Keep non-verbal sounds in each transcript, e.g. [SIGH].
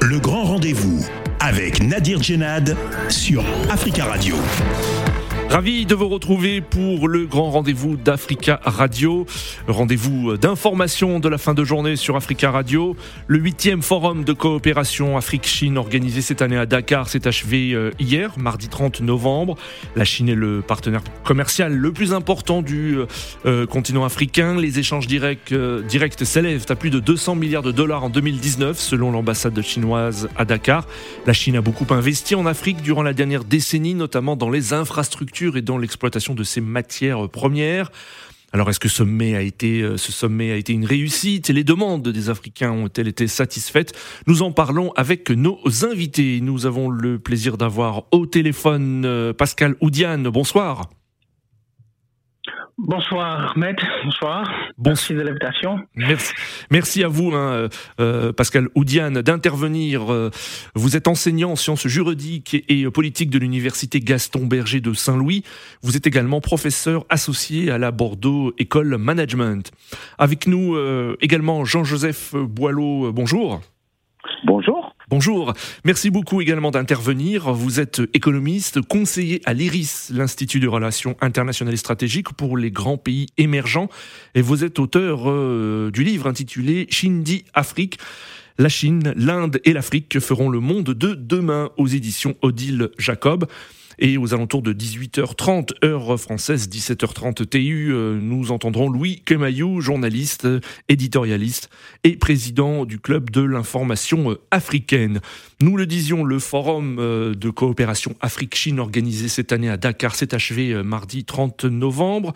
Le grand rendez-vous avec Nadir Djenad sur Africa Radio. Ravi de vous retrouver pour le grand rendez-vous d'Africa Radio. Rendez-vous d'information de la fin de journée sur Africa Radio. Le huitième forum de coopération Afrique-Chine organisé cette année à Dakar s'est achevé euh, hier, mardi 30 novembre. La Chine est le partenaire commercial le plus important du euh, euh, continent africain. Les échanges directs, directs s'élèvent à plus de 200 milliards de dollars en 2019 selon l'ambassade chinoise à Dakar. La Chine a beaucoup investi en Afrique durant la dernière décennie, notamment dans les infrastructures et dans l'exploitation de ces matières premières. Alors est-ce que ce sommet a été, euh, ce sommet a été une réussite? Les demandes des Africains ont-elles été satisfaites? Nous en parlons avec nos invités. Nous avons le plaisir d'avoir au téléphone euh, Pascal Oudiane. Bonsoir. Bonsoir Ahmed, bonsoir. Merci de l'invitation. Merci, merci à vous hein, euh, euh, Pascal Oudiane d'intervenir. Euh, vous êtes enseignant en sciences juridiques et, politiques de l'université Gaston Berger de Saint-Louis. Vous êtes également professeur associé à la Bordeaux École Management. Avec nous également Jean-Joseph Boileau. Bonjour. Bonjour. Bonjour, merci beaucoup également d'intervenir. Vous êtes économiste, conseiller à l'IRIS, l'Institut de Relations internationales et stratégiques pour les grands pays émergents, et vous êtes auteur euh, du livre intitulé Chindi Afrique. La Chine, l'Inde et l'Afrique feront le monde de demain aux éditions Odile Jacob. Et aux alentours de 18h30 heure française, 17h30 TU, euh, nous entendrons Louis Kemayou, journaliste, éditorialiste et président du club de l'information euh, africaine. Nous le disions, le forum euh, de coopération Afrique-Chine organisé cette année à Dakar s'est achevé mardi 30 novembre.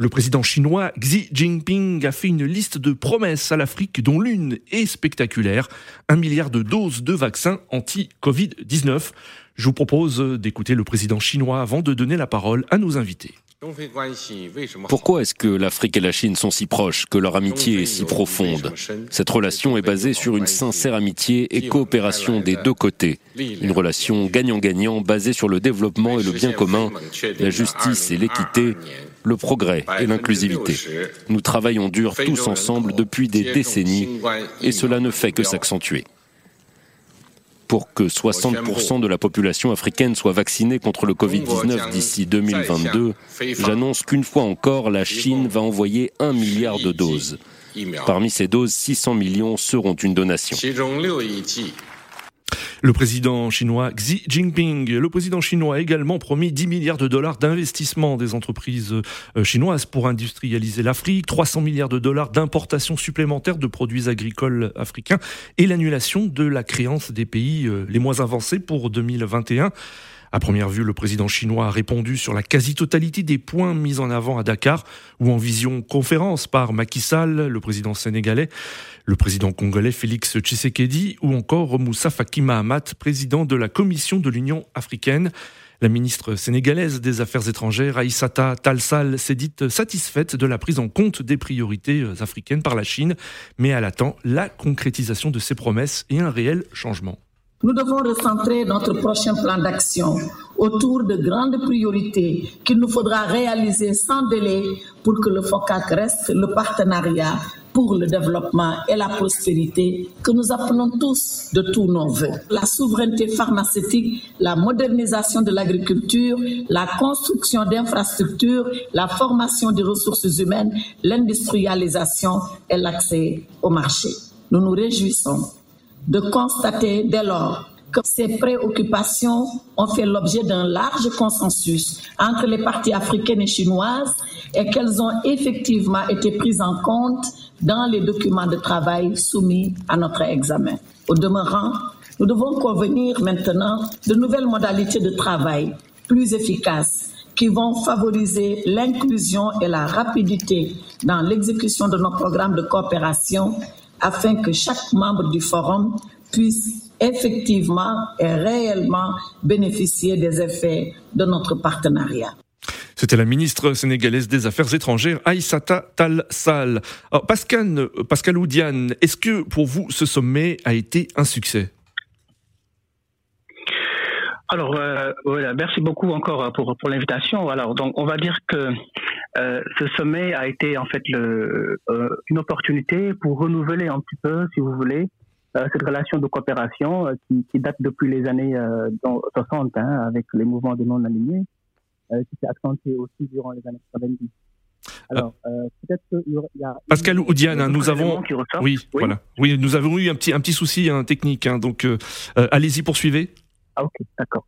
Le président chinois Xi Jinping a fait une liste de promesses à l'Afrique dont l'une est spectaculaire, un milliard de doses de vaccins anti-Covid-19. Je vous propose d'écouter le président chinois avant de donner la parole à nos invités. Pourquoi est-ce que l'Afrique et la Chine sont si proches, que leur amitié est si profonde? Cette relation est basée sur une sincère amitié et coopération des deux côtés. Une relation gagnant-gagnant basée sur le développement et le bien commun, la justice et l'équité, le progrès et l'inclusivité. Nous travaillons dur tous ensemble depuis des décennies et cela ne fait que s'accentuer pour que 60% de la population africaine soit vaccinée contre le Covid-19 d'ici 2022, j'annonce qu'une fois encore, la Chine va envoyer un milliard de doses. Parmi ces doses, 600 millions seront une donation. Le président chinois Xi Jinping, le président chinois a également promis 10 milliards de dollars d'investissement des entreprises euh, chinoises pour industrialiser l'Afrique, 300 milliards de dollars d'importation supplémentaire de produits agricoles africains et l'annulation de la créance des pays euh, les moins avancés pour 2021. À première vue, le président chinois a répondu sur la quasi-totalité des points mis en avant à Dakar ou en vision conférence par Macky Sall, le président sénégalais, le président congolais Félix Tshisekedi ou encore Moussa Faki Mahamat, président de la Commission de l'Union africaine. La ministre sénégalaise des Affaires étrangères, Aïssata Talsal, s'est dite satisfaite de la prise en compte des priorités africaines par la Chine, mais elle attend la concrétisation de ses promesses et un réel changement. Nous devons recentrer notre prochain plan d'action autour de grandes priorités qu'il nous faudra réaliser sans délai pour que le FOCAC reste le partenariat pour le développement et la prospérité que nous appelons tous de tous nos voeux. La souveraineté pharmaceutique, la modernisation de l'agriculture, la construction d'infrastructures, la formation des ressources humaines, l'industrialisation et l'accès au marché. Nous nous réjouissons de constater dès lors que ces préoccupations ont fait l'objet d'un large consensus entre les parties africaines et chinoises et qu'elles ont effectivement été prises en compte dans les documents de travail soumis à notre examen. Au demeurant, nous devons convenir maintenant de nouvelles modalités de travail plus efficaces qui vont favoriser l'inclusion et la rapidité dans l'exécution de nos programmes de coopération afin que chaque membre du forum puisse effectivement et réellement bénéficier des effets de notre partenariat. C'était la ministre sénégalaise des Affaires étrangères, Aïssata Tal Sal. Pascal, Pascal Oudiane, est-ce que pour vous ce sommet a été un succès? Alors, euh, voilà, merci beaucoup encore pour, pour l'invitation. Alors, donc, on va dire que euh, ce sommet a été en fait le, euh, une opportunité pour renouveler un petit peu, si vous voulez, cette relation de coopération qui, qui, date depuis les années 60 hein, avec les mouvements de non-alignés, qui s'est accentué aussi durant les années 90. Alors, peut-être qu'il y a Pascal ou Diane, nous avons oui, oui, voilà, oui, nous avons eu un petit un petit souci hein, technique, hein, donc allez-y poursuivez. Ah ok, d'accord.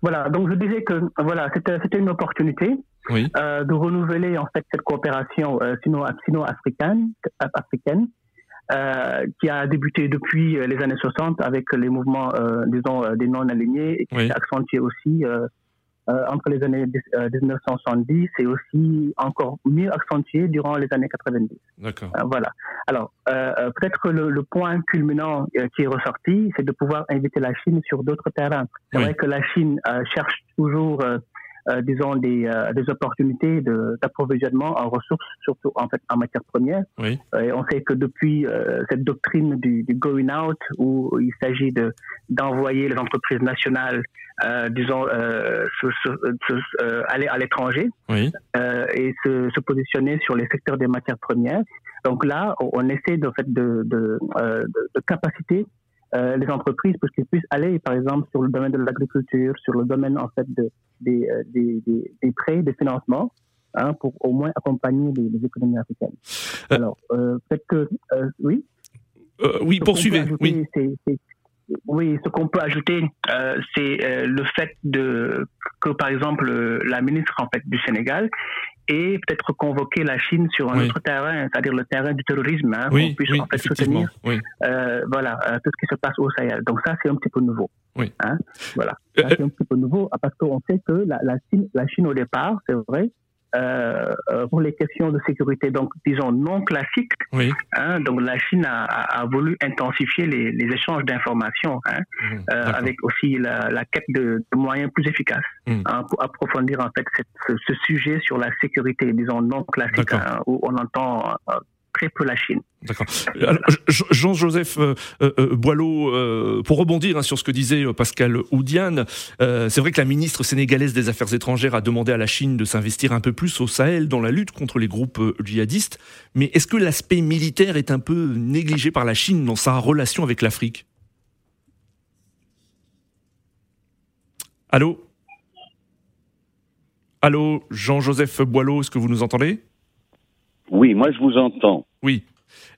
Voilà, donc je disais que voilà, c'était une opportunité euh, de renouveler en fait cette coopération euh, sino-africaine, africaine, euh, qui a débuté depuis les années 60 avec les mouvements, disons, des non-alignés et qui s'est accentué aussi entre les années 1970 euh, et aussi encore mieux accentué durant les années 90. D'accord. Voilà. Alors, peut-être que le, point culminant qui est ressorti, c'est de pouvoir inviter la Chine sur d'autres terrains. C'est vrai que la Chine cherche toujours disons, des, euh, des opportunités d'approvisionnement en ressources, surtout en fait en matières premières. Oui. Euh, et on sait que depuis cette doctrine du, du, going out, où il s'agit de d'envoyer les entreprises nationales, disons, aller à l'étranger oui. et se, positionner sur les secteurs des matières premières. Donc là, on essaie de, fait, de, de, de capaciter euh, les entreprises pour qu'elles puissent aller, par exemple, sur le domaine de l'agriculture, sur le domaine en fait de, des, euh, des, des, des, prêts, des financements, hein, pour au moins accompagner les, les économies africaines. Euh, Alors, peut-être que oui? oui, poursuivez. Oui. Oui, ce qu'on peut ajouter, c'est le fait de que, par exemple, la ministre en fait du Sénégal et peut-être convoquer la Chine sur un autre terrain, c'est-à-dire le terrain du terrorisme, hein, oui, pour puisse en fait soutenir euh, voilà, euh, tout ce qui se passe au Sahel. Donc ça, c'est un petit peu nouveau. Oui. Hein, voilà, euh, c'est un petit peu nouveau parce qu'on sait que la, la, Chine, la Chine au départ, c'est vrai, euh, euh, pour les questions de sécurité, donc disons non classiques. Oui. Hein, donc la Chine a, a, voulu intensifier les, les échanges d'informations, hein, mmh, euh, avec aussi la, la quête de, de, moyens plus efficaces mmh. hein, pour approfondir en fait cette, ce, ce, sujet sur la sécurité, disons non classique, hein, où on entend euh, très peu la Chine. D'accord. Jean-Joseph euh, euh, euh, Boileau, pour rebondir hein, sur ce que disait Pascal Oudiane, c'est vrai que la ministre sénégalaise des Affaires étrangères a demandé à la Chine de s'investir un peu plus au Sahel dans la lutte contre les groupes djihadistes. Mais est-ce que l'aspect militaire est un peu négligé par la Chine dans sa relation avec l'Afrique? Allô? Allô, Jean-Joseph Boileau, est-ce que vous nous entendez? Oui, moi je vous entends. Oui.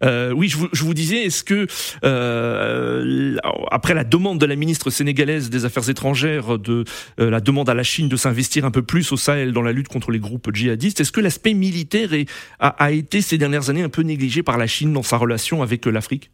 Euh, oui, je vous, je vous, disais, est-ce que euh, après la demande de la ministre sénégalaise des Affaires étrangères, de euh, la demande à la Chine de s'investir un peu plus au Sahel dans la lutte contre les groupes djihadistes, est-ce que l'aspect militaire est, a, a, été ces dernières années un peu négligé par la Chine dans sa relation avec euh, l'Afrique?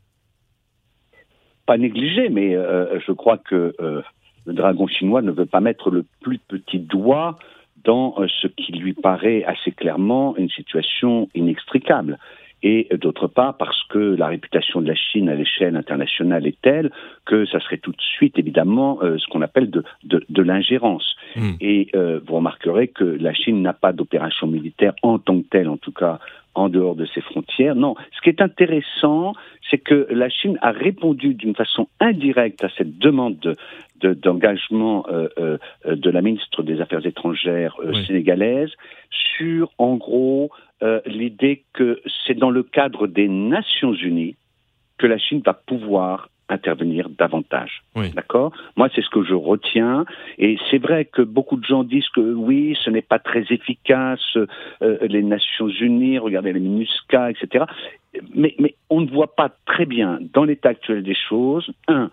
Pas négligé, mais euh, je crois que le dragon chinois ne veut pas mettre le plus petit doigt dans ce qui lui paraît assez clairement une situation inextricable et d'autre part parce que la réputation de la Chine à l'échelle internationale est telle que ça serait tout de suite évidemment euh, ce qu'on appelle de, de, de l'ingérence. Mmh. Et euh, vous remarquerez que la Chine n'a pas d'opération militaire en tant que telle, en tout cas en dehors de ses frontières. Non, ce qui est intéressant, c'est que la Chine a répondu d'une façon indirecte à cette demande de, d'engagement euh, euh, de la ministre des Affaires étrangères euh, oui. sénégalaise sur, en gros, l'idée que c'est dans le cadre des Nations Unies que la Chine va pouvoir intervenir davantage. Oui. D'accord? Moi, c'est ce que je retiens. Et c'est vrai que beaucoup de gens disent que oui, ce n'est pas très efficace, euh, les Nations Unies, regardez les MINUSCA, etc. Mais, mais on ne voit pas très bien, dans l'état actuel des choses, un,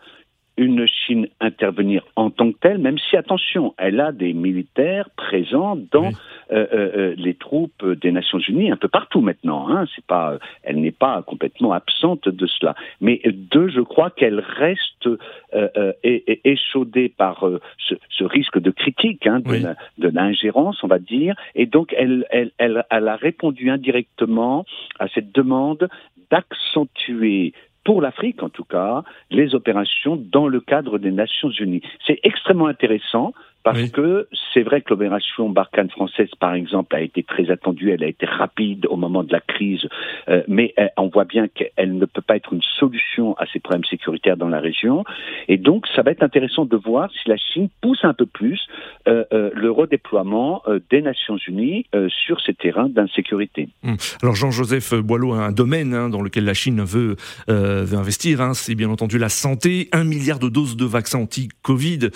une Chine intervenir en tant que telle, même si, attention, elle a des militaires présents dans oui. euh, euh, les troupes des Nations Unies un peu partout maintenant. Hein. C'est pas, elle n'est pas complètement absente de cela. Mais deux, je crois qu'elle reste euh, échaudée par ce, ce, risque de critique, hein, oui. de l'ingérence, on va dire, et donc elle, elle, elle, elle a répondu indirectement à cette demande d'accentuer pour l'Afrique en tout cas, les opérations dans le cadre des Nations Unies. C'est extrêmement intéressant parce que c'est vrai que l'opération Barkhane française, par exemple, a été très attendue, elle a été rapide au moment de la crise, euh, mais on voit bien qu'elle ne peut pas être une solution à ces problèmes sécuritaires dans la région. Et donc, ça va être intéressant de voir si la Chine pousse un peu plus euh, euh, le redéploiement des Nations Unies sur ces terrains d'insécurité. Hum. Alors, Jean-Joseph Boileau a un domaine hein, dans lequel la Chine veut, veut investir, hein, c'est bien entendu la santé. Un milliard de doses de vaccins anti-Covid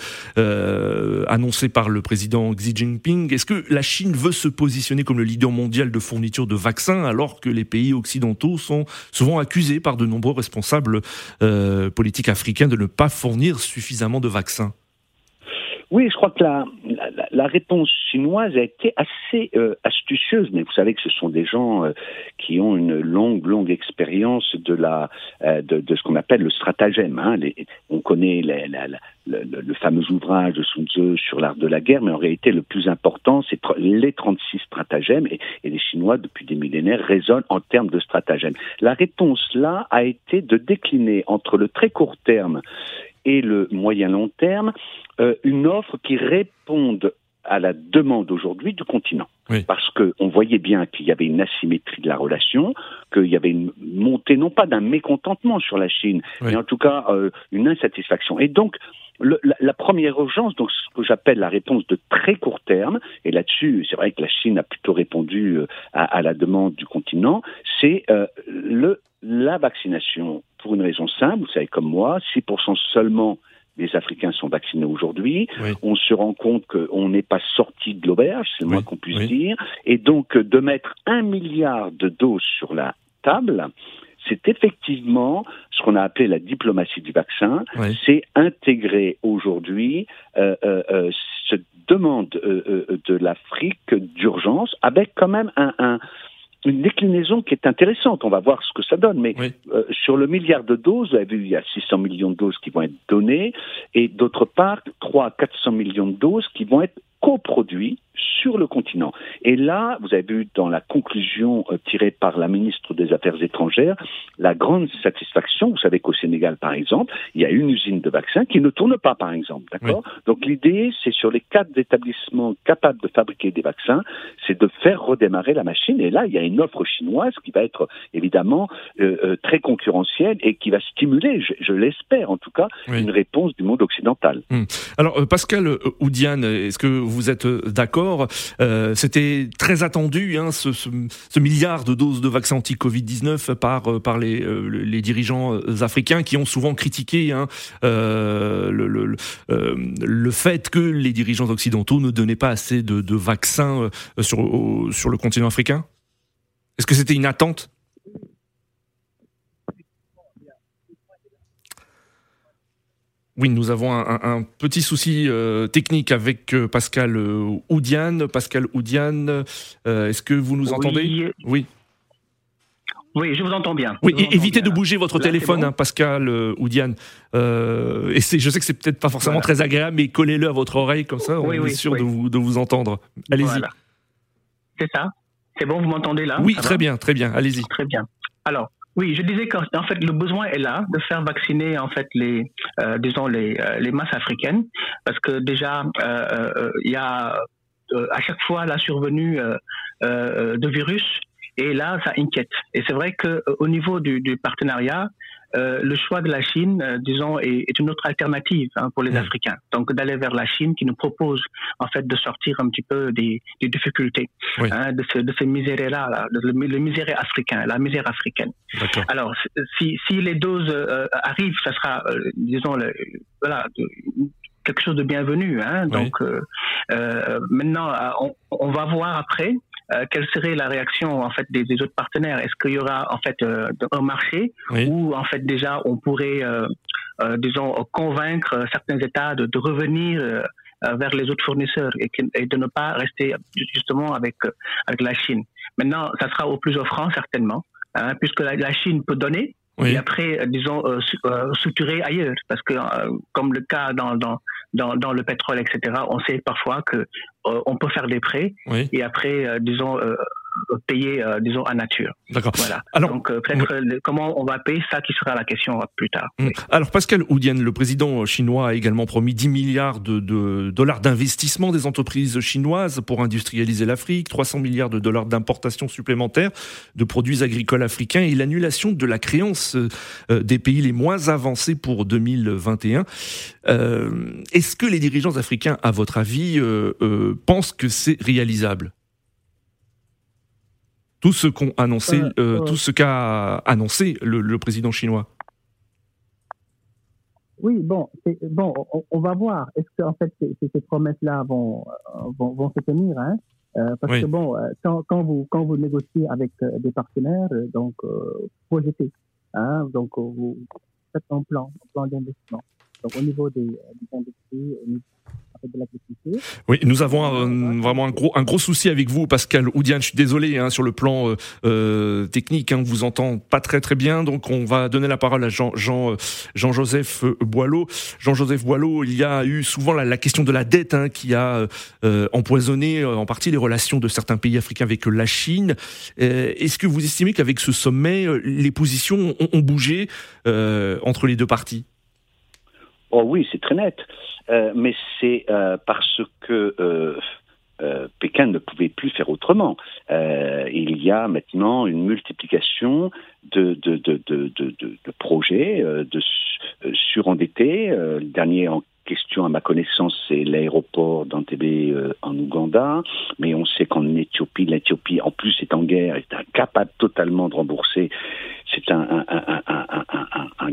annoncé par le président Xi Jinping. Est-ce que la Chine veut se positionner comme le leader mondial de fourniture de vaccins alors que les pays occidentaux sont souvent accusés par de nombreux responsables euh, politiques africains de ne pas fournir suffisamment de vaccins? Oui, je crois que la, la, réponse chinoise a été assez euh, astucieuse, mais vous savez que ce sont des gens euh, qui ont une longue, longue expérience de la euh, de, de, ce qu'on appelle le stratagème. Hein. Les, on connaît les, le, le, fameux ouvrage de Sun Tzu sur l'art de la guerre, mais en réalité, le plus important, c'est les 36 stratagèmes, et, et, les Chinois, depuis des millénaires, raisonnent en termes de stratagèmes. La réponse là a été de décliner entre le très court terme et le moyen long terme euh, une offre qui réponde à la demande aujourd'hui du continent. Parce qu'on voyait bien qu'il y avait une asymétrie de la relation, qu'il y avait une montée non pas d'un mécontentement sur la Chine, mais en tout cas euh, une insatisfaction. Et donc, le, la, première urgence, donc ce que j'appelle la réponse de très court terme, et là-dessus, c'est vrai que la Chine a plutôt répondu euh, à, à, la demande du continent, c'est euh, le la vaccination pour une raison simple, vous savez comme moi, 6% seulement les Africains sont vaccinés aujourd'hui. On se rend compte qu'on n'est pas sorti de l'auberge, c'est le moins qu'on puisse dire. Et donc, de mettre un milliard de doses sur la table, c'est effectivement ce qu'on a appelé la diplomatie du vaccin. C'est intégrer aujourd'hui euh, euh, euh cette demande euh, de l'Afrique d'urgence avec quand même un, un une déclinaison qui est intéressante. On va voir ce que ça donne. Mais euh, sur le milliard de doses, vous avez vu, il y a 600 millions de doses qui vont être données, et d'autre part, 3 à 400 millions de doses qui vont être coproduits sur le continent. Et là, vous avez vu dans la conclusion euh, tirée par la ministre des Affaires étrangères, la grande satisfaction, vous savez qu'au Sénégal, par exemple, il y a une usine de vaccins qui ne tourne pas, par exemple. D'accord? Donc l'idée, c'est sur les quatre établissements capables de fabriquer des vaccins, c'est de faire redémarrer la machine. Et là, il y a une offre chinoise qui va être évidemment euh, euh, très concurrentielle et qui va stimuler, je, l'espère en tout cas, une réponse du monde occidental. Hum. Alors, Pascal Oudiane, est-ce que vous êtes d'accord. Euh, c'était très attendu, hein, ce, milliard de doses de vaccins anti-Covid-19 par, euh, par les, euh, les, dirigeants africains qui ont souvent critiqué hein, le, le, fait que les dirigeants occidentaux ne donnaient pas assez de, de vaccins sur, sur le continent africain. Est-ce que c'était une attente? Oui, nous avons un, petit souci euh, technique avec euh, Pascal euh, Oudiane. Pascal Oudiane, est-ce que vous nous entendez? Oui. Oui, je vous entends bien. Oui, évitez de bouger votre téléphone, hein, Pascal Oudiane. et je sais que c'est peut-être pas forcément très agréable, mais collez-le à votre oreille, comme ça, on est sûr de, vous, de vous entendre. Allez-y. C'est ça? C'est bon, vous m'entendez là? Oui, très bien, très bien. Allez-y. Très bien. Alors, oui, je disais qu'en fait le besoin est là de faire vacciner en fait les euh, disons les, euh, les masses africaines. Parce que déjà euh, il y a à chaque fois la survenue de virus. Et là ça inquiète. Et c'est vrai que au niveau du, du partenariat euh, le choix de la Chine, euh, disons, est, est, une autre alternative hein, pour les Africains. Donc d'aller vers la Chine qui nous propose en fait de sortir un petit peu des, des difficultés, hein, de ce, de ce misère-là, le, misère africain, la misère africaine. Alors si, si les doses euh, arrivent, ça sera, disons, le, voilà, quelque chose de bienvenu. Hein, Donc maintenant, on, on, va voir après euh, quelle serait la réaction en fait des, des autres partenaires? Est-ce qu'il y aura en fait euh, un marché où en fait déjà on pourrait, euh, disons, convaincre certains États de, de revenir vers les autres fournisseurs et, et, de ne pas rester justement avec avec la Chine? Maintenant, ça sera au plus offrant certainement, hein, puisque la, la Chine peut donner, et après, disons, euh, structurer ailleurs. Parce que, comme le cas dans, dans, dans, dans, le pétrole, etc., on sait parfois que euh, on peut faire des prêts et après, euh, disons, euh, payer, disons, à nature. D'accord. Voilà. Alors, Donc, peut-être comment on va payer, ça qui sera la question plus tard. Hum. Alors, Pascal Oudienne, le président chinois a également promis 10 milliards de, de dollars d'investissement des entreprises chinoises pour industrialiser l'Afrique, 300 milliards de dollars d'importation supplémentaires de produits agricoles africains et l'annulation de la créance des pays les moins avancés pour 2021. Euh, est-ce que les dirigeants africains, à votre avis, euh, euh, pensent que c'est réalisable? Tout ce qu'ont annoncé, tout ce qu'a annoncé le, président chinois. Oui, bon, bon, on, va voir. Est-ce que en fait ces, promesses-là vont, vont, se tenir hein? Parce que bon, quand, vous quand vous négociez avec des partenaires, donc projetez, hein, donc vous faites un plan, un plan d'investissement. Donc au niveau des, des industries, au niveau oui, nous avons vraiment un gros, un gros souci avec vous, Pascal Oudiane. Je suis désolé hein, sur le plan euh, euh technique, hein, on vous entend pas très très bien. Donc on va donner la parole à Jean, Jean, euh, Jean Joseph euh, Boileau. Jean Joseph Boileau, il y a eu souvent la, la question de la dette hein, qui a euh, empoisonné en partie les relations de certains pays africains avec la Chine. Est-ce que vous estimez qu'avec ce sommet, les positions ont, ont bougé entre les deux parties? Oh oui, c'est très net. Euh, mais c'est euh, parce que euh, Pékin ne pouvait plus faire autrement. il y a maintenant une multiplication de, projets de surendettés. le dernier en question, à ma connaissance, c'est l'aéroport d'Antébé en Ouganda. Mais on sait qu'en Éthiopie, l'Éthiopie, en plus, est en guerre, est incapable totalement de rembourser. C'est un, un, un, un,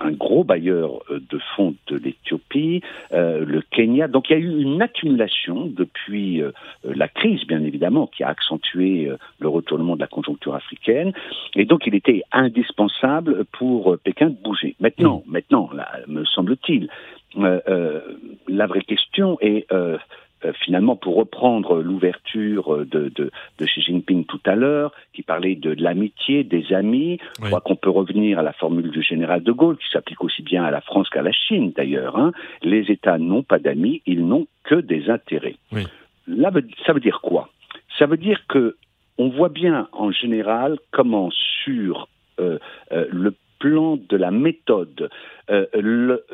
un gros bailleur euh, de fonds de l'Éthiopie, euh, le Kenya. Donc il y a eu une accumulation depuis euh, la crise, bien évidemment, qui a accentué le retournement de la conjoncture africaine. Et donc il était indispensable pour Pékin de bouger. Maintenant, mmh. maintenant, là, me semble-t-il, la vraie question est euh, finalement, pour reprendre l'ouverture de, de, de, Xi Jinping tout à l'heure, qui parlait de, l'amitié, des amis, je crois qu'on peut revenir à la formule du général de Gaulle, qui s'applique aussi bien à la France qu'à la Chine d'ailleurs. Hein. Les États n'ont pas d'amis, ils n'ont que des intérêts. Là, ça veut dire quoi? Ça veut dire que on voit bien en général comment sur euh, euh, le plan de la méthode, euh, le,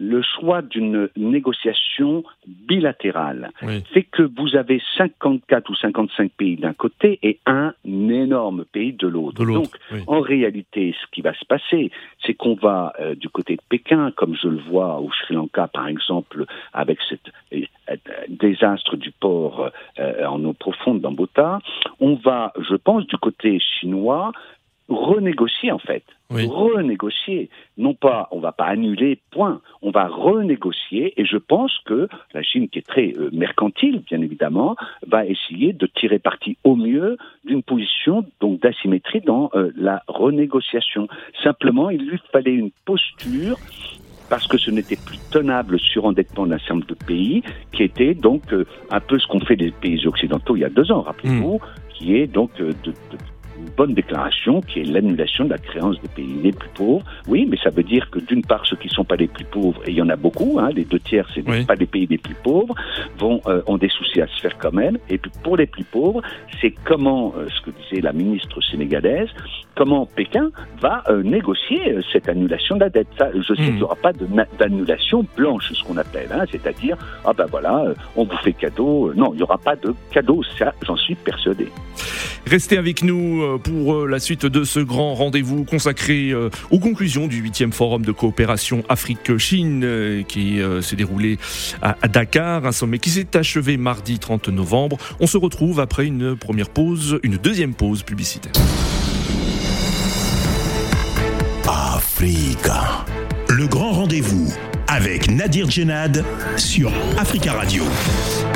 le, choix d'une négociation bilatérale. Fait que vous avez 54 ou 55 pays d'un côté et un énorme pays de l'autre. Donc, en réalité, ce qui va se passer, c'est qu'on va euh, du côté de Pékin, comme je le vois au Sri Lanka, par exemple, avec cette désastre du port en eau profonde d'Ambota, on va, je pense, du côté chinois, renégocier en fait. Renégocier. Non pas, on va pas annuler, point. On va renégocier et je pense que la Chine, qui est très euh, mercantile, bien évidemment, va essayer de tirer parti au mieux d'une position donc d'asymétrie dans euh, la renégociation. Simplement, il lui fallait une posture parce que ce n'était plus tenable le surendettement d'un certain nombre de pays, qui était donc euh, un peu ce qu'ont fait les pays occidentaux il y a deux ans, rappelez-vous, hmm. qui est donc de, de une bonne déclaration qui est l'annulation de la créance des pays les plus pauvres. Oui, mais ça veut dire que d'une part, ceux qui ne sont pas les plus pauvres, et il y en a beaucoup, hein, les deux tiers, c'est pas les pays les plus pauvres, vont, euh, ont des soucis à se faire quand même. Et puis pour les plus pauvres, c'est comment, euh, ce que disait la ministre sénégalaise, comment Pékin va euh, négocier cette annulation de la dette. Ça, je sais qu'il n'y aura pas d'annulation blanche, ce qu'on appelle, hein, c'est-à-dire, ah ben voilà, on vous fait cadeau. Non, il n'y aura pas de cadeau, ça, j'en suis persuadé. Restez avec nous euh, pour euh, la suite de ce grand rendez-vous consacré euh, aux conclusions du 8e forum de coopération Afrique-Chine qui s'est déroulé à Dakar, un sommet qui s'est achevé mardi 30 novembre. On se retrouve après une première pause, une deuxième pause publicitaire. Africa. Le grand rendez-vous avec Nadir Djenad sur Africa Radio.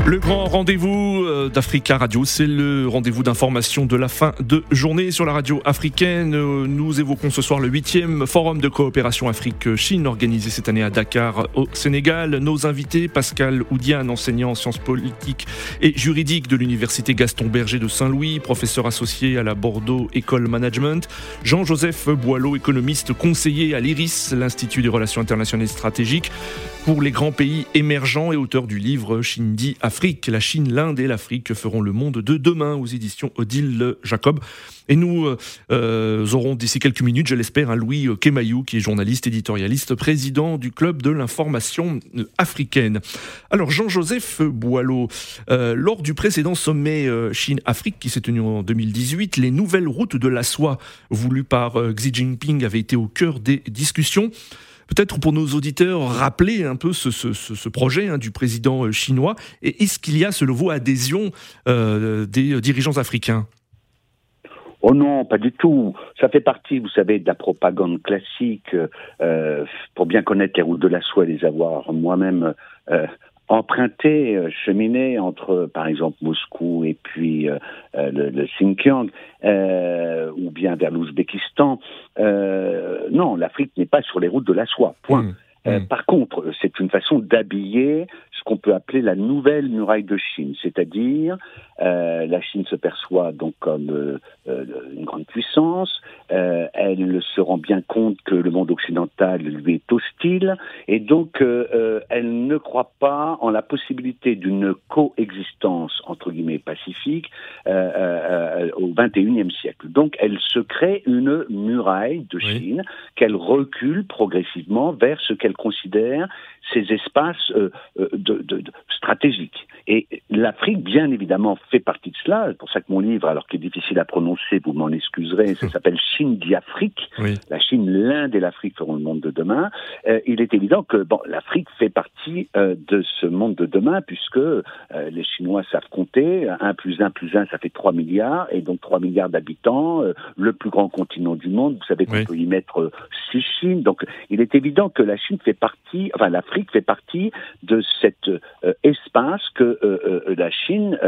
Le grand rendez-vous euh, d'Africa Radio, c'est le rendez-vous d'information de la fin de journée sur la radio africaine. Euh, nous évoquons ce soir le 8e forum de coopération Afrique-Chine organisé cette année à Dakar au Sénégal. Nos invités, Pascal Oudiane, enseignant en sciences politiques et juridiques de l'université Gaston Berger de Saint-Louis, professeur associé à la Bordeaux École Management, Jean-Joseph Boileau, économiste conseiller à l'IRIS, l'Institut des relations internationales stratégiques, pour les grands pays émergents et auteur du livre Chine dit Afrique, la Chine, l'Inde et l'Afrique feront le monde de demain aux éditions Odile Jacob. Et nous euh, euh, aurons d'ici quelques minutes, je l'espère, un Louis Kemayou, qui est journaliste, éditorialiste, président du Club de l'information africaine. Alors, Jean-Joseph Boileau, euh, lors du précédent sommet Chine-Afrique qui s'est tenu en 2018, les nouvelles routes de la soie voulues par Xi Jinping avaient été au cœur des discussions. Peut-être pour nos auditeurs, rappeler un peu ce, projet hein, du président euh, chinois. Et est-ce qu'il y a, selon vous, adhésion euh, des dirigeants africains? Oh non, pas du tout. Ça fait partie, vous savez, de la propagande classique. Euh, pour bien connaître les routes de la soie les avoir moi-même euh, cheminé entre, par exemple, Moscou et puis euh, euh, le, le, Xinjiang, ou bien vers l'Ouzbékistan. non, l'Afrique n'est pas sur les routes de la soie. Point. Mmh. Mmh. par contre, c'est une façon d'habiller ce qu'on peut appeler la nouvelle muraille de Chine, c'est-à-dire euh, la Chine se perçoit donc comme euh, euh, une grande puissance. elle se rend bien compte que le monde occidental lui est hostile et donc elle ne croit pas en la possibilité d'une coexistence entre guillemets pacifique au XXIe siècle. Donc elle se crée une muraille de Chine qu'elle recule progressivement vers ce qu'elle considère ces espaces de, de, stratégiques. Et l'Afrique, bien évidemment, fait partie de cela. C'est pour ça que mon livre, alors qu'il est difficile à prononcer, vous m'en excuserez, ça [LAUGHS] s'appelle Chine d'Afrique. La Chine, l'Inde et l'Afrique feront le monde de demain. Euh, il est évident que bon, l'Afrique fait partie euh, de ce monde de demain puisque euh, les Chinois savent compter. 1 plus 1 plus 1, ça fait 3 milliards. Et donc 3 milliards d'habitants, le plus grand continent du monde. Vous savez qu'on peut y mettre 6 Chines. Donc il est évident que la Chine fait partie, enfin l'Afrique fait partie de cet espace que la Chine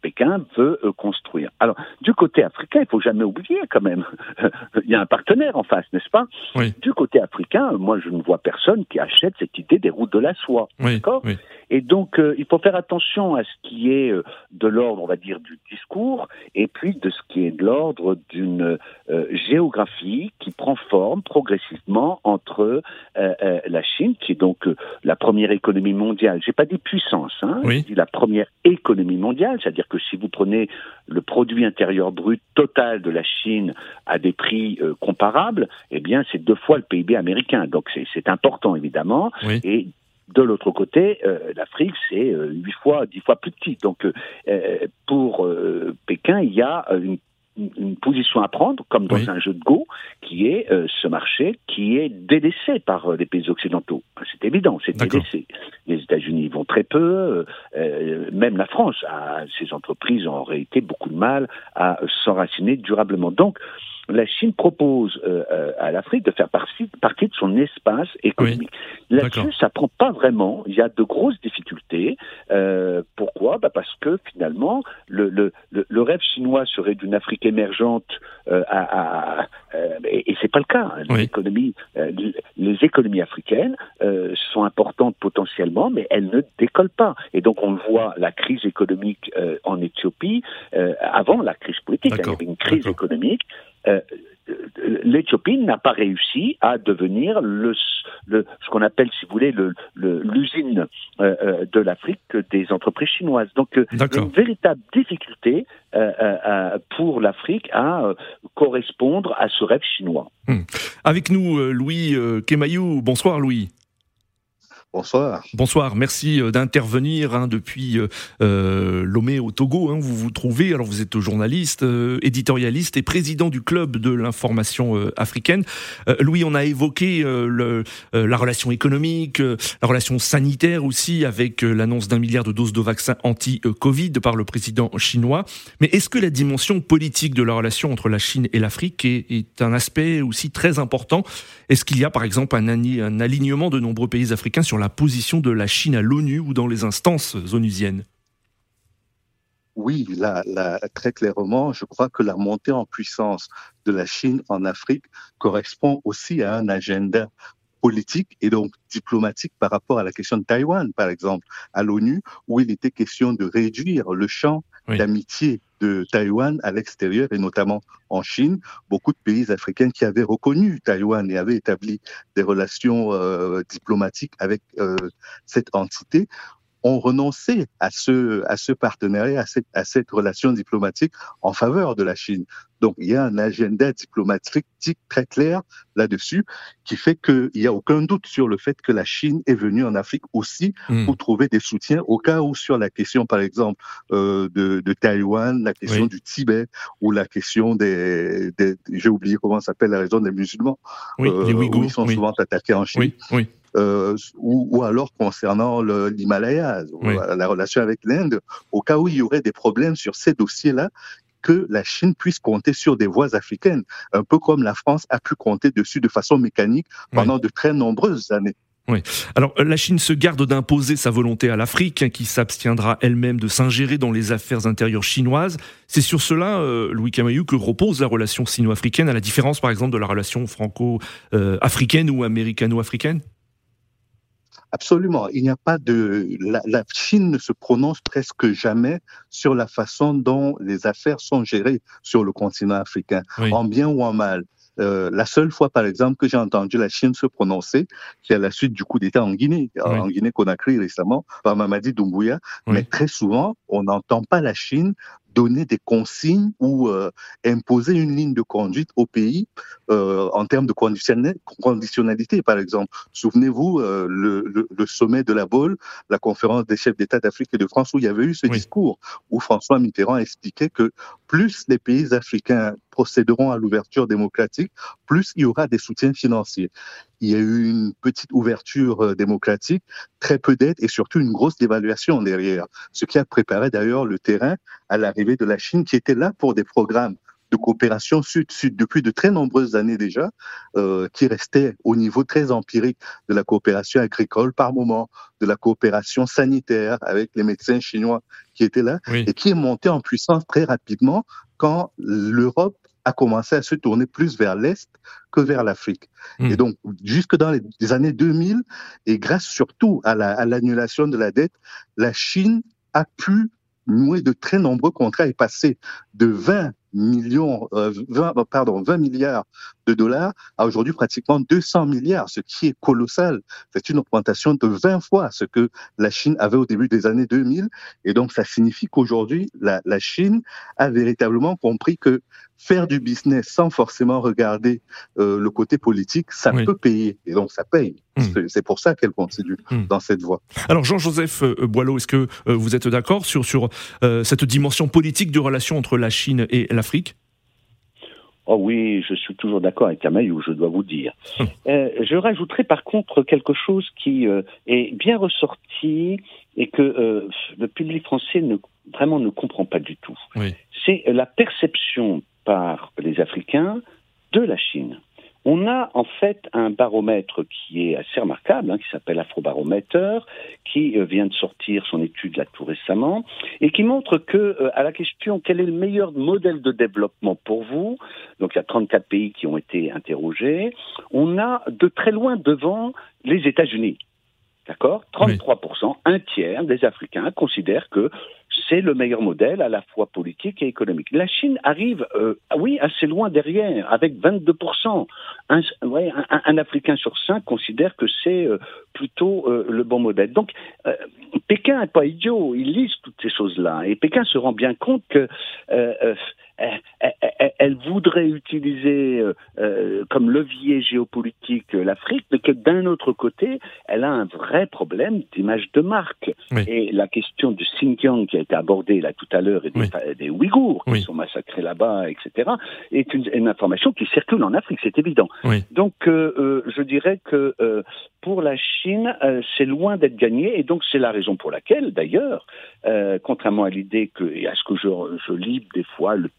Pékin veut euh, construire. Alors, du côté africain, il faut jamais oublier quand même, [LAUGHS] il y a un partenaire en face, n'est-ce pas? Du côté africain, moi, je ne vois personne qui achète cette idée des routes de la soie. D'accord? Et donc, euh, il faut faire attention à ce qui est euh, de l'ordre, on va dire, du discours, et puis de ce qui est de l'ordre d'une géographie qui prend forme progressivement entre la Chine, qui est donc la première économie mondiale. J'ai pas dit puissance, hein, j'ai dit la première économie mondiale, c'est-à-dire que si vous prenez le produit intérieur brut total de la Chine à des prix euh, comparables, eh bien, c'est deux fois le PIB américain. Donc, c'est important, évidemment. Et de l'autre côté, euh, l'Afrique, c'est euh, huit fois, dix fois plus petit. Donc, pour Pékin, il y a une une position à prendre, comme dans un jeu de Go, qui est euh, ce marché qui est délaissé par euh, les pays occidentaux. C'est évident, c'est délaissé. Les États-Unis vont très peu, euh, même la France a ses entreprises ont en réalité beaucoup de mal à s'enraciner durablement. Donc, la Chine propose euh, euh, à l'Afrique de faire partie, partie, de son espace économique. Là-dessus, ça prend pas vraiment. Il y a de grosses difficultés. Euh, pourquoi? Bah Parce que finalement, le, le, le, rêve chinois serait d'une Afrique émergente euh, à, à, et, et c'est pas le cas. Hein. Les, économies, les économies africaines sont importantes potentiellement, mais elles ne décollent pas. Et donc, on voit, la crise économique en Éthiopie, avant la crise politique, il y avait une crise économique. Euh, l'Éthiopie n'a pas réussi à devenir le, le ce qu'on appelle, si vous voulez, l'usine euh, euh, de l'Afrique des entreprises chinoises. Donc, une véritable difficulté pour l'Afrique à correspondre à ce rêve chinois. Hmm. Avec nous, Louis Kemayou. Bonsoir, Louis. Bonsoir. Bonsoir, merci euh, d'intervenir hein, depuis euh, euh, Lomé au Togo. Hein, vous vous trouvez, alors vous êtes journaliste, euh, éditorialiste et président du club de l'information africaine. Louis, on a évoqué le, la relation économique, la relation sanitaire aussi, avec l'annonce d'un milliard de doses de vaccins anti-Covid par le président chinois. Mais est-ce que la dimension politique de la relation entre la Chine et l'Afrique est, est, un aspect aussi très important? Est-ce qu'il y a par exemple un, un alignement de nombreux pays africains sur la position de la Chine à l'ONU ou dans les instances onusiennes oui, là, très clairement, je crois que la montée en puissance de la Chine en Afrique correspond aussi à un agenda politique et donc diplomatique par rapport à la question de Taïwan, par exemple, à l'ONU, où il était question de réduire le champ d'amitié de Taïwan à l'extérieur et notamment en Chine. Beaucoup de pays africains qui avaient reconnu Taïwan et avaient établi des relations euh, diplomatiques avec euh, cette entité ont renoncé à ce, à ce partenariat, à cette, à cette relation diplomatique en faveur de la Chine. Donc, il y a un agenda diplomatique très clair là-dessus qui fait qu'il n'y a aucun doute sur le fait que la Chine est venue en Afrique aussi hmm. pour trouver des soutiens au cas où sur la question, par exemple, euh, de, de, Taïwan, la question du Tibet ou la question des, des j'ai oublié comment s'appelle la raison des musulmans, oui, les Ouïghours, ils sont souvent attaqués en Chine. Oui, oui. Euh, ou, ou, alors concernant l'Himalaya, la relation avec l'Inde, au cas où il y aurait des problèmes sur ces dossiers-là, que la Chine puisse compter sur des voies africaines, un peu comme la France a pu compter dessus de façon mécanique pendant de très nombreuses années. Oui. Alors la Chine se garde d'imposer sa volonté à l'Afrique, hein, qui s'abstiendra elle-même de s'ingérer dans les affaires intérieures chinoises. C'est sur cela, euh, Louis Camaillou, que repose la relation sino-africaine, à la différence par exemple de la relation franco-africaine ou américano-africaine? Absolument. Il n'y a pas de. La, Chine ne se prononce presque jamais sur la façon dont les affaires sont gérées sur le continent africain, en bien ou en mal. Euh, la seule fois, par exemple, que j'ai entendu la Chine se prononcer, c'est à la suite du coup d'État en Guinée, en Guinée-Conakry récemment, par Mamadi Doumbouya. Mais très souvent, on n'entend pas la Chine donner des consignes ou euh, imposer une ligne de conduite au pays euh, en termes de conditionnalité, par exemple. Souvenez-vous, euh, le, le, sommet de la Baule, la conférence des chefs d'État d'Afrique et de France, où il y avait eu ce discours, où François Mitterrand expliquait que plus les pays africains procéderont à l'ouverture démocratique, plus il y aura des soutiens financiers. Il y a eu une petite ouverture démocratique, très peu d'aides et surtout une grosse dévaluation derrière, ce qui a préparé d'ailleurs le terrain à l'arrivée de la Chine qui était là pour des programmes de coopération sud-sud depuis de très nombreuses années déjà, euh, qui restait au niveau très empirique de la coopération agricole par moment, de la coopération sanitaire avec les médecins chinois qui étaient là, et qui est monté en puissance très rapidement quand l'Europe a commencé à se tourner plus vers l'Est que vers l'Afrique. Hmm. Et donc, jusque dans les, années 2000, et grâce surtout à l'annulation de la dette, la Chine a pu nouer de très nombreux contrats et passer de 20 millions, 20, euh, euh, pardon, 20 milliards de dollars à aujourd'hui pratiquement 200 milliards, ce qui est colossal. C'est une augmentation de 20 fois ce que la Chine avait au début des années 2000. Et donc, ça signifie qu'aujourd'hui, la, la Chine a véritablement compris que faire du business sans forcément regarder euh, le côté politique, ça peut payer. Et donc, ça paye. Hmm. C'est pour ça qu'elle continue hmm. dans cette voie. Alors, Jean-Joseph euh, Boileau, est-ce que euh, vous êtes d'accord sur, sur cette dimension politique de relation entre la Chine et l'Afrique? Oh oui, je suis toujours d'accord avec Camaillou, je dois vous dire. [LAUGHS] Euh, je rajouterai par contre quelque chose qui euh, est bien ressorti et que euh, le public français ne, vraiment ne comprend pas du tout. C'est la perception par les Africains de la Chine. On a en fait un baromètre qui est assez remarquable, hein, qui s'appelle Afrobaromètre, qui euh, vient de sortir son étude là tout récemment, et qui montre que euh, à la question quel est le meilleur modèle de développement pour vous, donc il y a 34 pays qui ont été interrogés, on a de très loin devant les États-Unis. D'accord? 33%, un tiers des Africains considèrent que c'est le meilleur modèle à la fois politique et économique. La Chine arrive, euh, oui, assez loin derrière, avec 22%. Un, un, Africain sur cinq considère que c'est euh, plutôt euh, le bon modèle. Donc, Pékin n'est pas idiot, il lise toutes ces choses-là. Et Pékin se rend bien compte que elle, voudrait utiliser euh, euh, comme levier géopolitique l'Afrique, mais que d'un autre côté, elle a un vrai problème d'image de marque. Et la question du Xinjiang qui a été abordée là tout à l'heure et des, Ouïghours qui sont massacrés là-bas, etc., est une, information qui circule en Afrique, c'est évident. Donc, euh, je dirais que pour la Chine, c'est loin d'être gagné, et donc c'est la raison pour laquelle, d'ailleurs, contrairement à l'idée que, et à ce que je, je lis des fois, le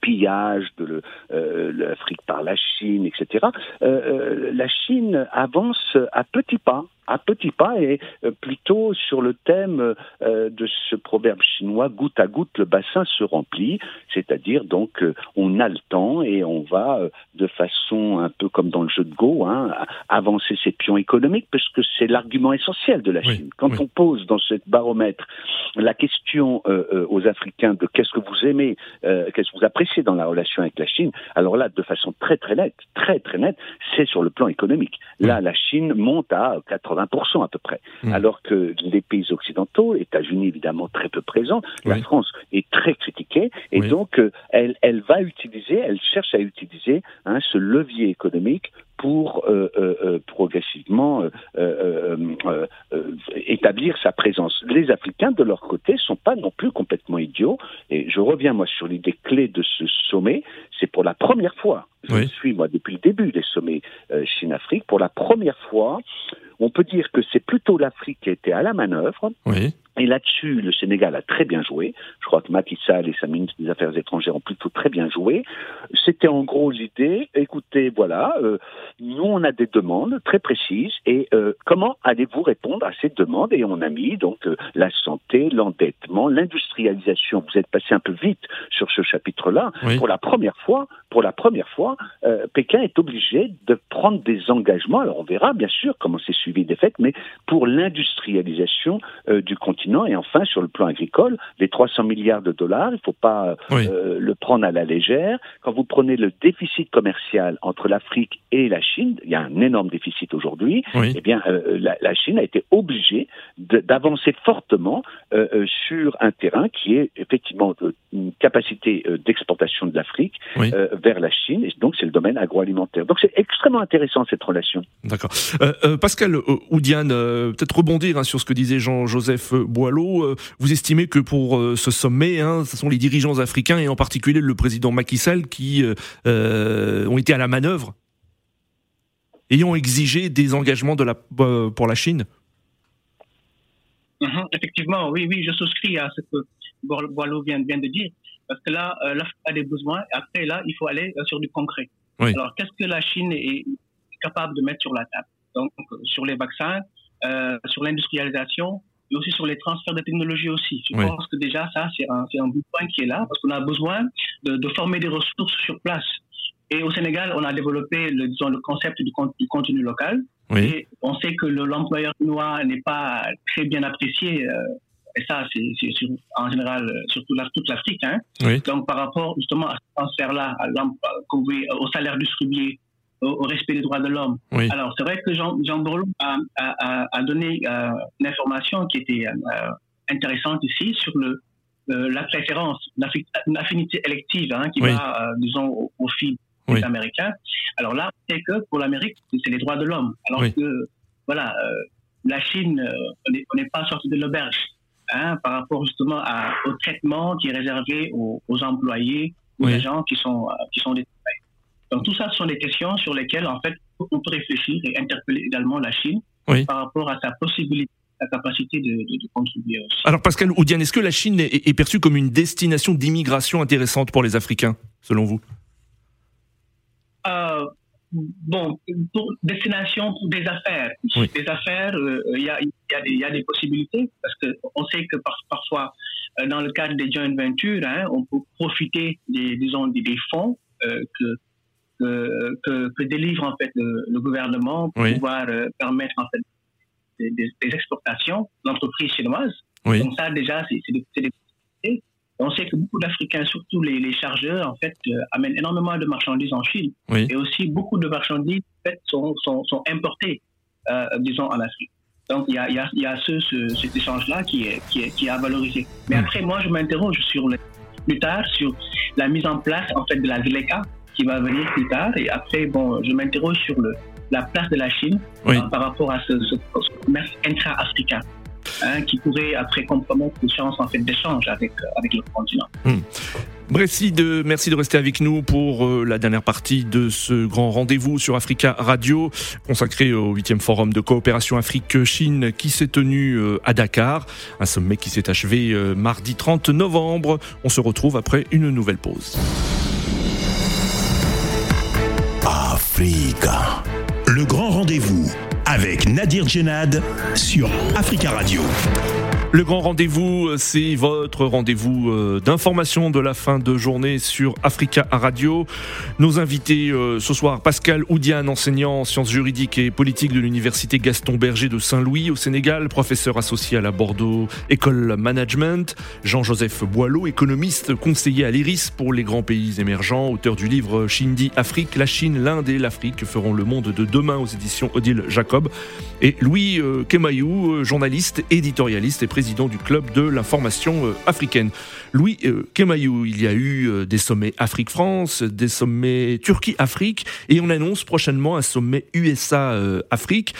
de euh, l'Afrique par la Chine, etc., euh, euh, la Chine avance à petits pas à petits pas et plutôt sur le thème de ce proverbe chinois goutte à goutte le bassin se remplit, c'est-à-dire donc on a le temps et on va de façon un peu comme dans le jeu de Go hein, avancer ses pions économiques parce que c'est l'argument essentiel de la Chine. Quand on pose dans ce baromètre la question euh, euh, aux Africains de qu'est-ce que vous aimez, euh, qu'est-ce que vous appréciez dans la relation avec la Chine, alors là, de façon très très nette, très très nette, c'est sur le plan économique. Là, la Chine monte à 80% à peu près, alors que les pays occidentaux, États-Unis évidemment très peu présents, la France est très critiquée, et donc elle, elle va utiliser, elle cherche à utiliser hein, ce levier économique pour euh, euh, euh, progressivement établir sa présence. Les Africains, de leur côté, sont pas non plus complètement idiots. Et je reviens moi sur l'idée clé de ce sommet. C'est pour la première fois. Je suis moi depuis le début des sommets Chine-Afrique. Pour la première fois, on peut dire que c'est plutôt l'Afrique qui était à la manœuvre. Oui. Et là-dessus, le Sénégal a très bien joué. Je crois que Macky Sall et sa ministre des Affaires étrangères ont plutôt très bien joué. C'était en gros l'idée, écoutez, voilà, euh, nous on a des demandes très précises et euh, comment allez-vous répondre à ces demandes? Et on a mis donc euh, la santé, l'endettement, l'industrialisation. Vous êtes passé un peu vite sur ce chapitre-là. Pour la première fois, pour la première fois, Pékin est obligé de prendre des engagements. Alors on verra bien sûr comment c'est suivi des faits, mais pour l'industrialisation du continent et enfin, sur le plan agricole, les 300 milliards de dollars, il ne faut pas euh, le prendre à la légère. Quand vous prenez le déficit commercial entre l'Afrique et la Chine, il y a un énorme déficit aujourd'hui, eh bien, euh, la, Chine a été obligée d'avancer fortement euh, sur un terrain qui est effectivement une capacité d'exportation de l'Afrique vers la Chine, et donc c'est le domaine agroalimentaire. Donc c'est extrêmement intéressant cette relation. D'accord. Pascal Oudiane, peut-être rebondir hein, sur ce que disait Jean-Joseph Boileau, euh, vous estimez que pour euh, ce sommet, hein, ce sont les dirigeants africains et en particulier le président Macky Sall qui euh, ont été à la manœuvre ayant exigé des engagements de la, pour la Chine? Mhm, Effectivement, oui, oui, je souscris à ce que Boileau vient, vient de dire. Parce que là, l'Afrique a des besoins. Et après, là, il faut aller sur du concret. Alors, qu'est-ce que la Chine est capable de mettre sur la table? Donc, sur les vaccins, sur l'industrialisation, et aussi sur les transferts de technologie aussi. Je pense que déjà, ça, c'est un, un bout point qui est là, parce qu'on a besoin de, de, former des ressources sur place. Et au Sénégal, on a développé le, disons, le concept du, du contenu local. Oui. Et on sait que l'employeur chinois n'est pas très bien apprécié. Euh, et ça, c'est en général euh, sur toute l'Afrique. Hein. Oui. Donc, par rapport justement à ce transfert-là, au salaire distribué, au, respect des droits de l'homme. Alors, c'est vrai que Jean, Jean a, a, a, donné euh, une information qui était euh, intéressante ici sur le, euh, la préférence, l'affinité élective hein, qui va, euh, disons, au, au fil des Américains. Alors là, c'est que pour l'Amérique, c'est les droits de l'homme. Alors que, voilà, la Chine, on n'est pas sorti de l'auberge hein, par rapport justement à, au traitement qui est réservé aux, aux employés, aux agents qui sont, qui sont des donc tout ça, ce sont des questions sur lesquelles, en fait, on peut réfléchir et interpeller également la Chine par rapport à sa possibilité sa capacité de, contribuer aussi. Alors Pascal Oudiane, est-ce que la Chine est, perçue comme une destination d'immigration intéressante pour les Africains, selon vous? Euh, Bon, pour destination pour des affaires. Des affaires, euh, il y, y, a, des possibilités, parce qu'on sait que parfois, euh, dans le cadre des joint ventures, hein, on peut profiter des, disons, des, fonds que que, que, délivre en fait le, gouvernement pour pouvoir euh, permettre en fait des, exportations d'entreprises chinoises. Donc ça déjà c'est des, on sait que beaucoup d'Africains, surtout les, les, chargeurs, en fait, euh, amènent énormément de marchandises en Chine. Et aussi, beaucoup de marchandises en fait, sont, sont, sont importées, euh, disons, en Afrique. Donc, il y a, y a, y a ce, ce, cet échange-là qui est, qui, est, qui est à valoriser. Mais après, moi, je m'interroge sur le, plus tard sur la mise en place, en fait, de la ZLECA, qui va venir plus tard. Et après, bon, je m'interroge sur le, la place de la Chine euh, par rapport à ce, commerce intra-africain. Hein, qui pourrait après compromettre les chances en fait d'échange avec euh, avec le continent. Hmm. Merci de, merci de rester avec nous pour euh, la dernière partie de ce grand rendez-vous sur Africa Radio, consacré au 8e forum de coopération Afrique-Chine qui s'est tenu à Dakar, un sommet qui s'est achevé mardi 30 novembre. On se retrouve après une nouvelle pause. Le grand rendez-vous avec Nadir Djenad sur Africa Radio. Le grand rendez-vous, euh, c'est votre rendez-vous euh, d'information de la fin de journée sur Africa Radio. Nos invités euh, ce soir, Pascal Oudiane, enseignant en sciences juridiques et politiques de l'université Gaston Berger de Saint-Louis au Sénégal, professeur associé à la Bordeaux École Management, Jean-Joseph Boileau, économiste, conseiller à l'IRIS pour les grands pays émergents, auteur du livre Shindy Afrique, la Chine, l'Inde et l'Afrique feront le monde de demain aux éditions Odile Jacob, et Louis Kemayou, journaliste, éditorialiste et président président du club de l'information euh, africaine. Louis euh, Kemayou, il y a eu euh, des sommets Afrique-France, des sommets Turquie-Afrique, et on annonce prochainement un sommet USA-Afrique.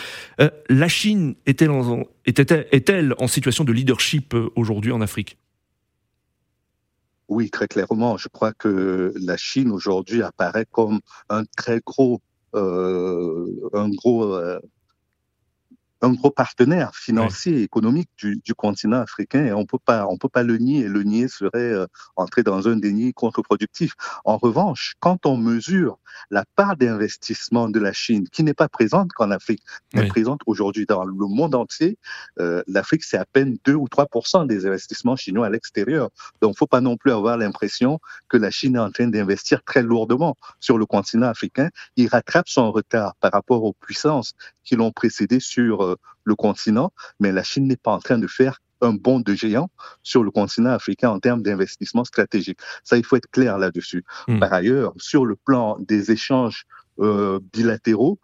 la Chine est-elle en, situation de leadership aujourd'hui en Afrique? Oui, très clairement. Je crois que la Chine aujourd'hui apparaît comme un très gros, un gros un gros partenaire financier et économique du, du, continent africain et on peut pas on peut pas le nier. Le nier serait euh, entrer dans un déni contre-productif. En revanche, quand on mesure la part d'investissement de la Chine, qui n'est pas présente qu'en Afrique, mais présente aujourd'hui dans le monde entier, euh, l'Afrique c'est à peine 2 ou 3 des investissements chinois à l'extérieur. Donc, faut pas non plus avoir l'impression que la Chine est en train d'investir très lourdement sur le continent africain. Il rattrape son retard par rapport aux puissances qui l'ont précédé sur euh, le continent, mais la Chine n'est pas en train de faire un bond de géant sur le continent africain en termes d'investissement stratégique. Ça, il faut être clair là-dessus. Hmm. Par ailleurs, sur le plan des échanges euh, bilatéraux,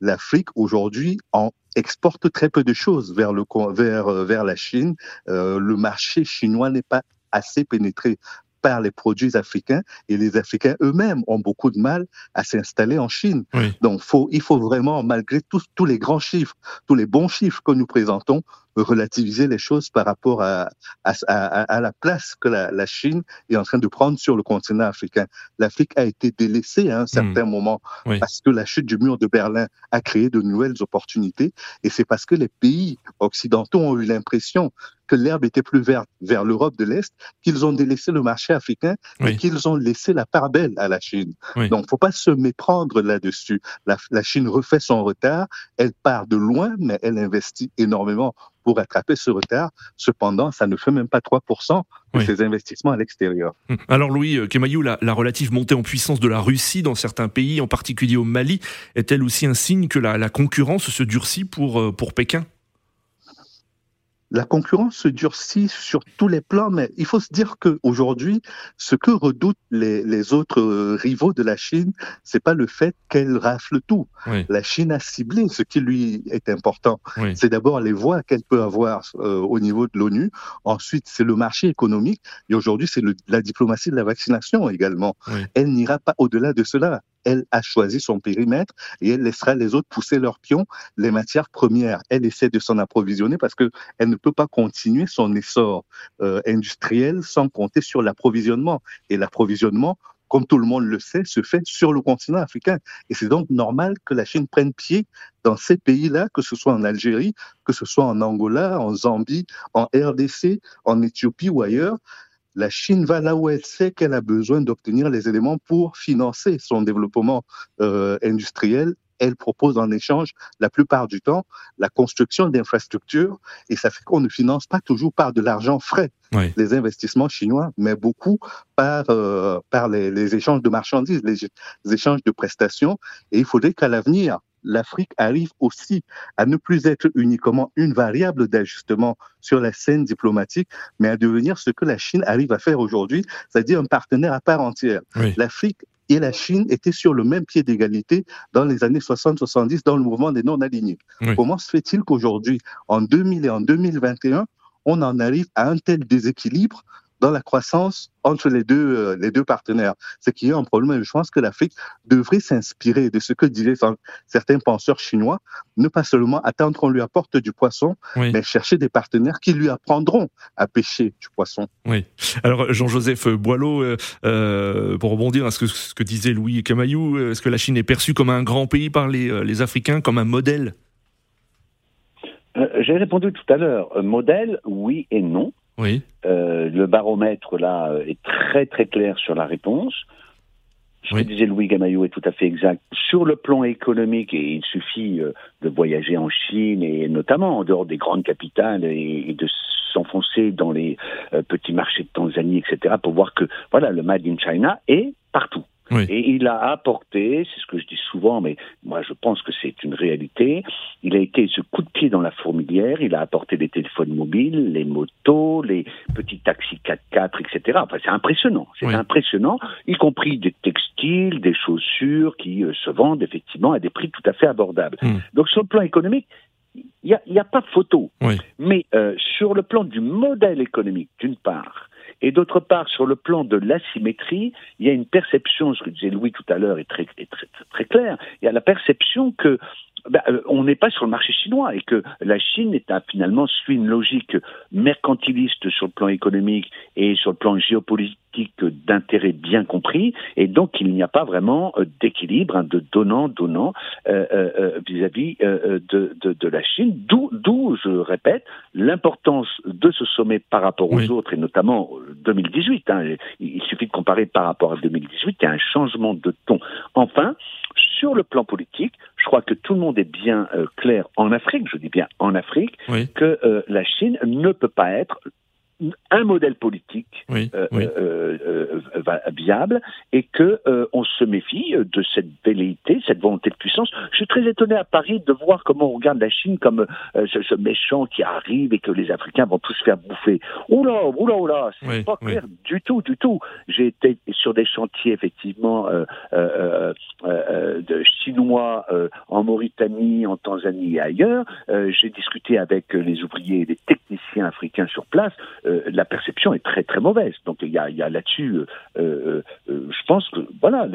l'Afrique aujourd'hui en exporte très peu de choses vers le vers euh, vers la Chine. le marché chinois n'est pas assez pénétré par les produits africains et les Africains eux-mêmes ont beaucoup de mal à s'installer en Chine. Donc, faut, il faut vraiment, malgré tous, tous les grands chiffres, tous les bons chiffres que nous présentons, relativiser les choses par rapport à, à, à, la place que la, la, Chine est en train de prendre sur le continent africain. L'Afrique a été délaissée à un certain hmm. moment parce que la chute du mur de Berlin a créé de nouvelles opportunités et c'est parce que les pays occidentaux ont eu l'impression que l'herbe était plus verte vers l'Europe de l'Est, qu'ils ont délaissé le marché africain et qu'ils ont laissé la part belle à la Chine. Donc, Donc, faut pas se méprendre là-dessus. La, la Chine refait son retard, elle part de loin, mais elle investit énormément pour rattraper ce retard. Cependant, ça ne fait même pas 3% de ses investissements à l'extérieur. Hum. Alors Louis euh, Kemayou, la, la, relative montée en puissance de la Russie dans certains pays, en particulier au Mali, est-elle aussi un signe que la, la concurrence se durcit pour, euh, pour Pékin? La concurrence se durcit sur tous les plans, mais il faut se dire qu'aujourd'hui, ce que redoutent les, les, autres euh, rivaux de la Chine, c'est pas le fait qu'elle rafle tout. La Chine a ciblé ce qui lui est important. C'est d'abord les voix qu'elle peut avoir euh, au niveau de l'ONU. Ensuite, c'est le marché économique. Et aujourd'hui, c'est la diplomatie de la vaccination également. Elle n'ira pas au-delà de cela elle a choisi son périmètre et elle laissera les autres pousser leurs pions. Les matières premières, elle essaie de s'en approvisionner parce qu'elle ne peut pas continuer son essor euh, industriel sans compter sur l'approvisionnement. Et l'approvisionnement, comme tout le monde le sait, se fait sur le continent africain. Et c'est donc normal que la Chine prenne pied dans ces pays-là, que ce soit en Algérie, que ce soit en Angola, en Zambie, en RDC, en Éthiopie ou ailleurs, la Chine va là où elle sait qu'elle a besoin d'obtenir les éléments pour financer son développement euh, industriel. Elle propose en échange, la plupart du temps, la construction d'infrastructures et ça fait qu'on ne finance pas toujours par de l'argent frais les investissements chinois, mais beaucoup par, euh, par les, les, échanges de marchandises, les, les échanges de prestations. Et il faudrait qu'à l'avenir, l'Afrique arrive aussi à ne plus être uniquement une variable d'ajustement sur la scène diplomatique, mais à devenir ce que la Chine arrive à faire aujourd'hui, c'est-à-dire un partenaire à part entière. L'Afrique et la Chine étaient sur le même pied d'égalité dans les années 60-70 dans le mouvement des non-alignés. Comment se fait-il qu'aujourd'hui, en 2000 et en 2021, on en arrive à un tel déséquilibre dans la croissance entre les deux, euh, les deux partenaires. Ce qui est un problème. Je pense que l'Afrique devrait s'inspirer de ce que disaient certains penseurs chinois, ne pas seulement attendre qu'on lui apporte du poisson, mais chercher des partenaires qui lui apprendront à pêcher du poisson. Oui. Alors, Jean-Joseph Boileau, euh, euh, pour rebondir à ce que, ce que disait Louis Camaillou, est-ce que la Chine est perçue comme un grand pays par les, les Africains, comme un modèle? J'ai répondu tout à l'heure. Modèle, oui et non. Oui. Euh, le baromètre là est très très clair sur la réponse. Ce que disait Louis Gamayou est tout à fait exact. Sur le plan économique, et il suffit euh, de voyager en Chine et notamment en dehors des grandes capitales et, de s'enfoncer dans les euh, petits marchés de Tanzanie, etc., pour voir que voilà, le Made in China est partout. Et il a apporté, c'est ce que je dis souvent, mais moi je pense que c'est une réalité, il a été ce coup de pied dans la fourmilière, il a apporté les téléphones mobiles, les motos, les petits taxis 4x4, etc. Enfin, c'est impressionnant, c'est impressionnant, y compris des textiles, des chaussures qui euh, se vendent effectivement à des prix tout à fait abordables. Hmm. Donc sur le plan économique, il n'y a, a, pas photo. Mais euh, sur le plan du modèle économique, d'une part, et d'autre part, sur le plan de l'asymétrie, il y a une perception, ce que disait Louis tout à l'heure est très, est très, très, clair, il y a la perception que ben, on n'est pas sur le marché chinois et que la Chine est finalement suit une logique mercantiliste sur le plan économique et sur le plan géopolitique d'intérêt bien compris, et donc il n'y a pas vraiment euh, d'équilibre, hein, de donnant-donnant euh, euh, vis-à-vis de, de, la Chine, d'où, je répète, l'importance de ce sommet par rapport aux autres, et notamment 2018. Hein, il suffit de comparer par rapport à 2018, il y a un changement de ton. Enfin, sur le plan politique, je crois que tout le monde est bien clair en Afrique, je dis bien en Afrique, que la Chine ne peut pas être un modèle politique euh, euh, euh, viable et que on se méfie de cette velléité, cette volonté de puissance. Je suis très étonné à Paris de voir comment on regarde la Chine comme ce, méchant qui arrive et que les Africains vont tous se faire bouffer. Oula, oula, oula, c'est pas clair du tout, du tout. J'ai été sur des chantiers effectivement de chinois en Mauritanie, en Tanzanie et ailleurs. J'ai discuté avec les ouvriers et les techniciens africains sur place. Euh, la perception est très très mauvaise. Donc il y a, là-dessus, euh, euh, je pense que voilà,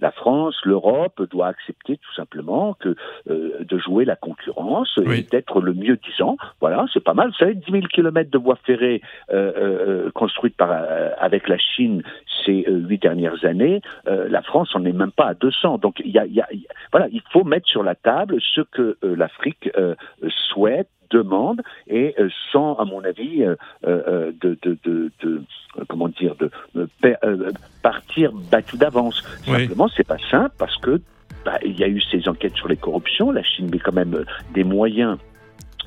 la France, l'Europe doit accepter tout simplement que de jouer la concurrence et d'être le mieux disant. Voilà, c'est pas mal. Vous savez, 10 000 kilomètres de voies ferrées construites par avec la Chine ces huit dernières années, la France en est même pas à 200. Donc il y a, voilà, il faut mettre sur la table ce que l'Afrique souhaite demande et euh, sans, à mon avis, euh, euh, de, de, de, de, comment dire, de partir battu d'avance. Simplement, c'est pas simple parce que bah, il y a eu ces enquêtes sur les corruptions. La Chine met quand même des moyens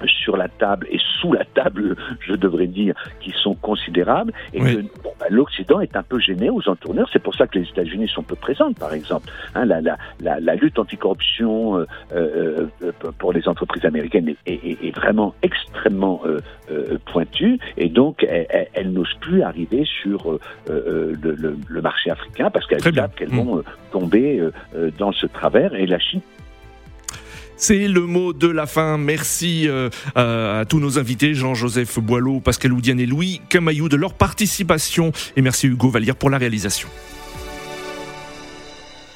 sur la table et sous la table, je devrais dire, qui sont considérables, et que bah, l'Occident est un peu gêné aux entourneurs. C'est pour ça que les États-Unis sont peu présentes, par exemple. Hein, la, la, la, la, lutte anticorruption euh, euh, euh pour les entreprises américaines est, est, est vraiment extrêmement euh, pointue, et donc elle, elle, n'ose plus arriver sur le, le, le, marché africain parce qu'elles savent qu'elles vont mm. tomber dans ce travers, et la Chine c'est le mot de la fin. Merci euh, à tous nos invités, Jean-Joseph Boileau, Pascal Oudiane et Louis Camaillou de leur participation. Et merci Hugo Vallière pour la réalisation.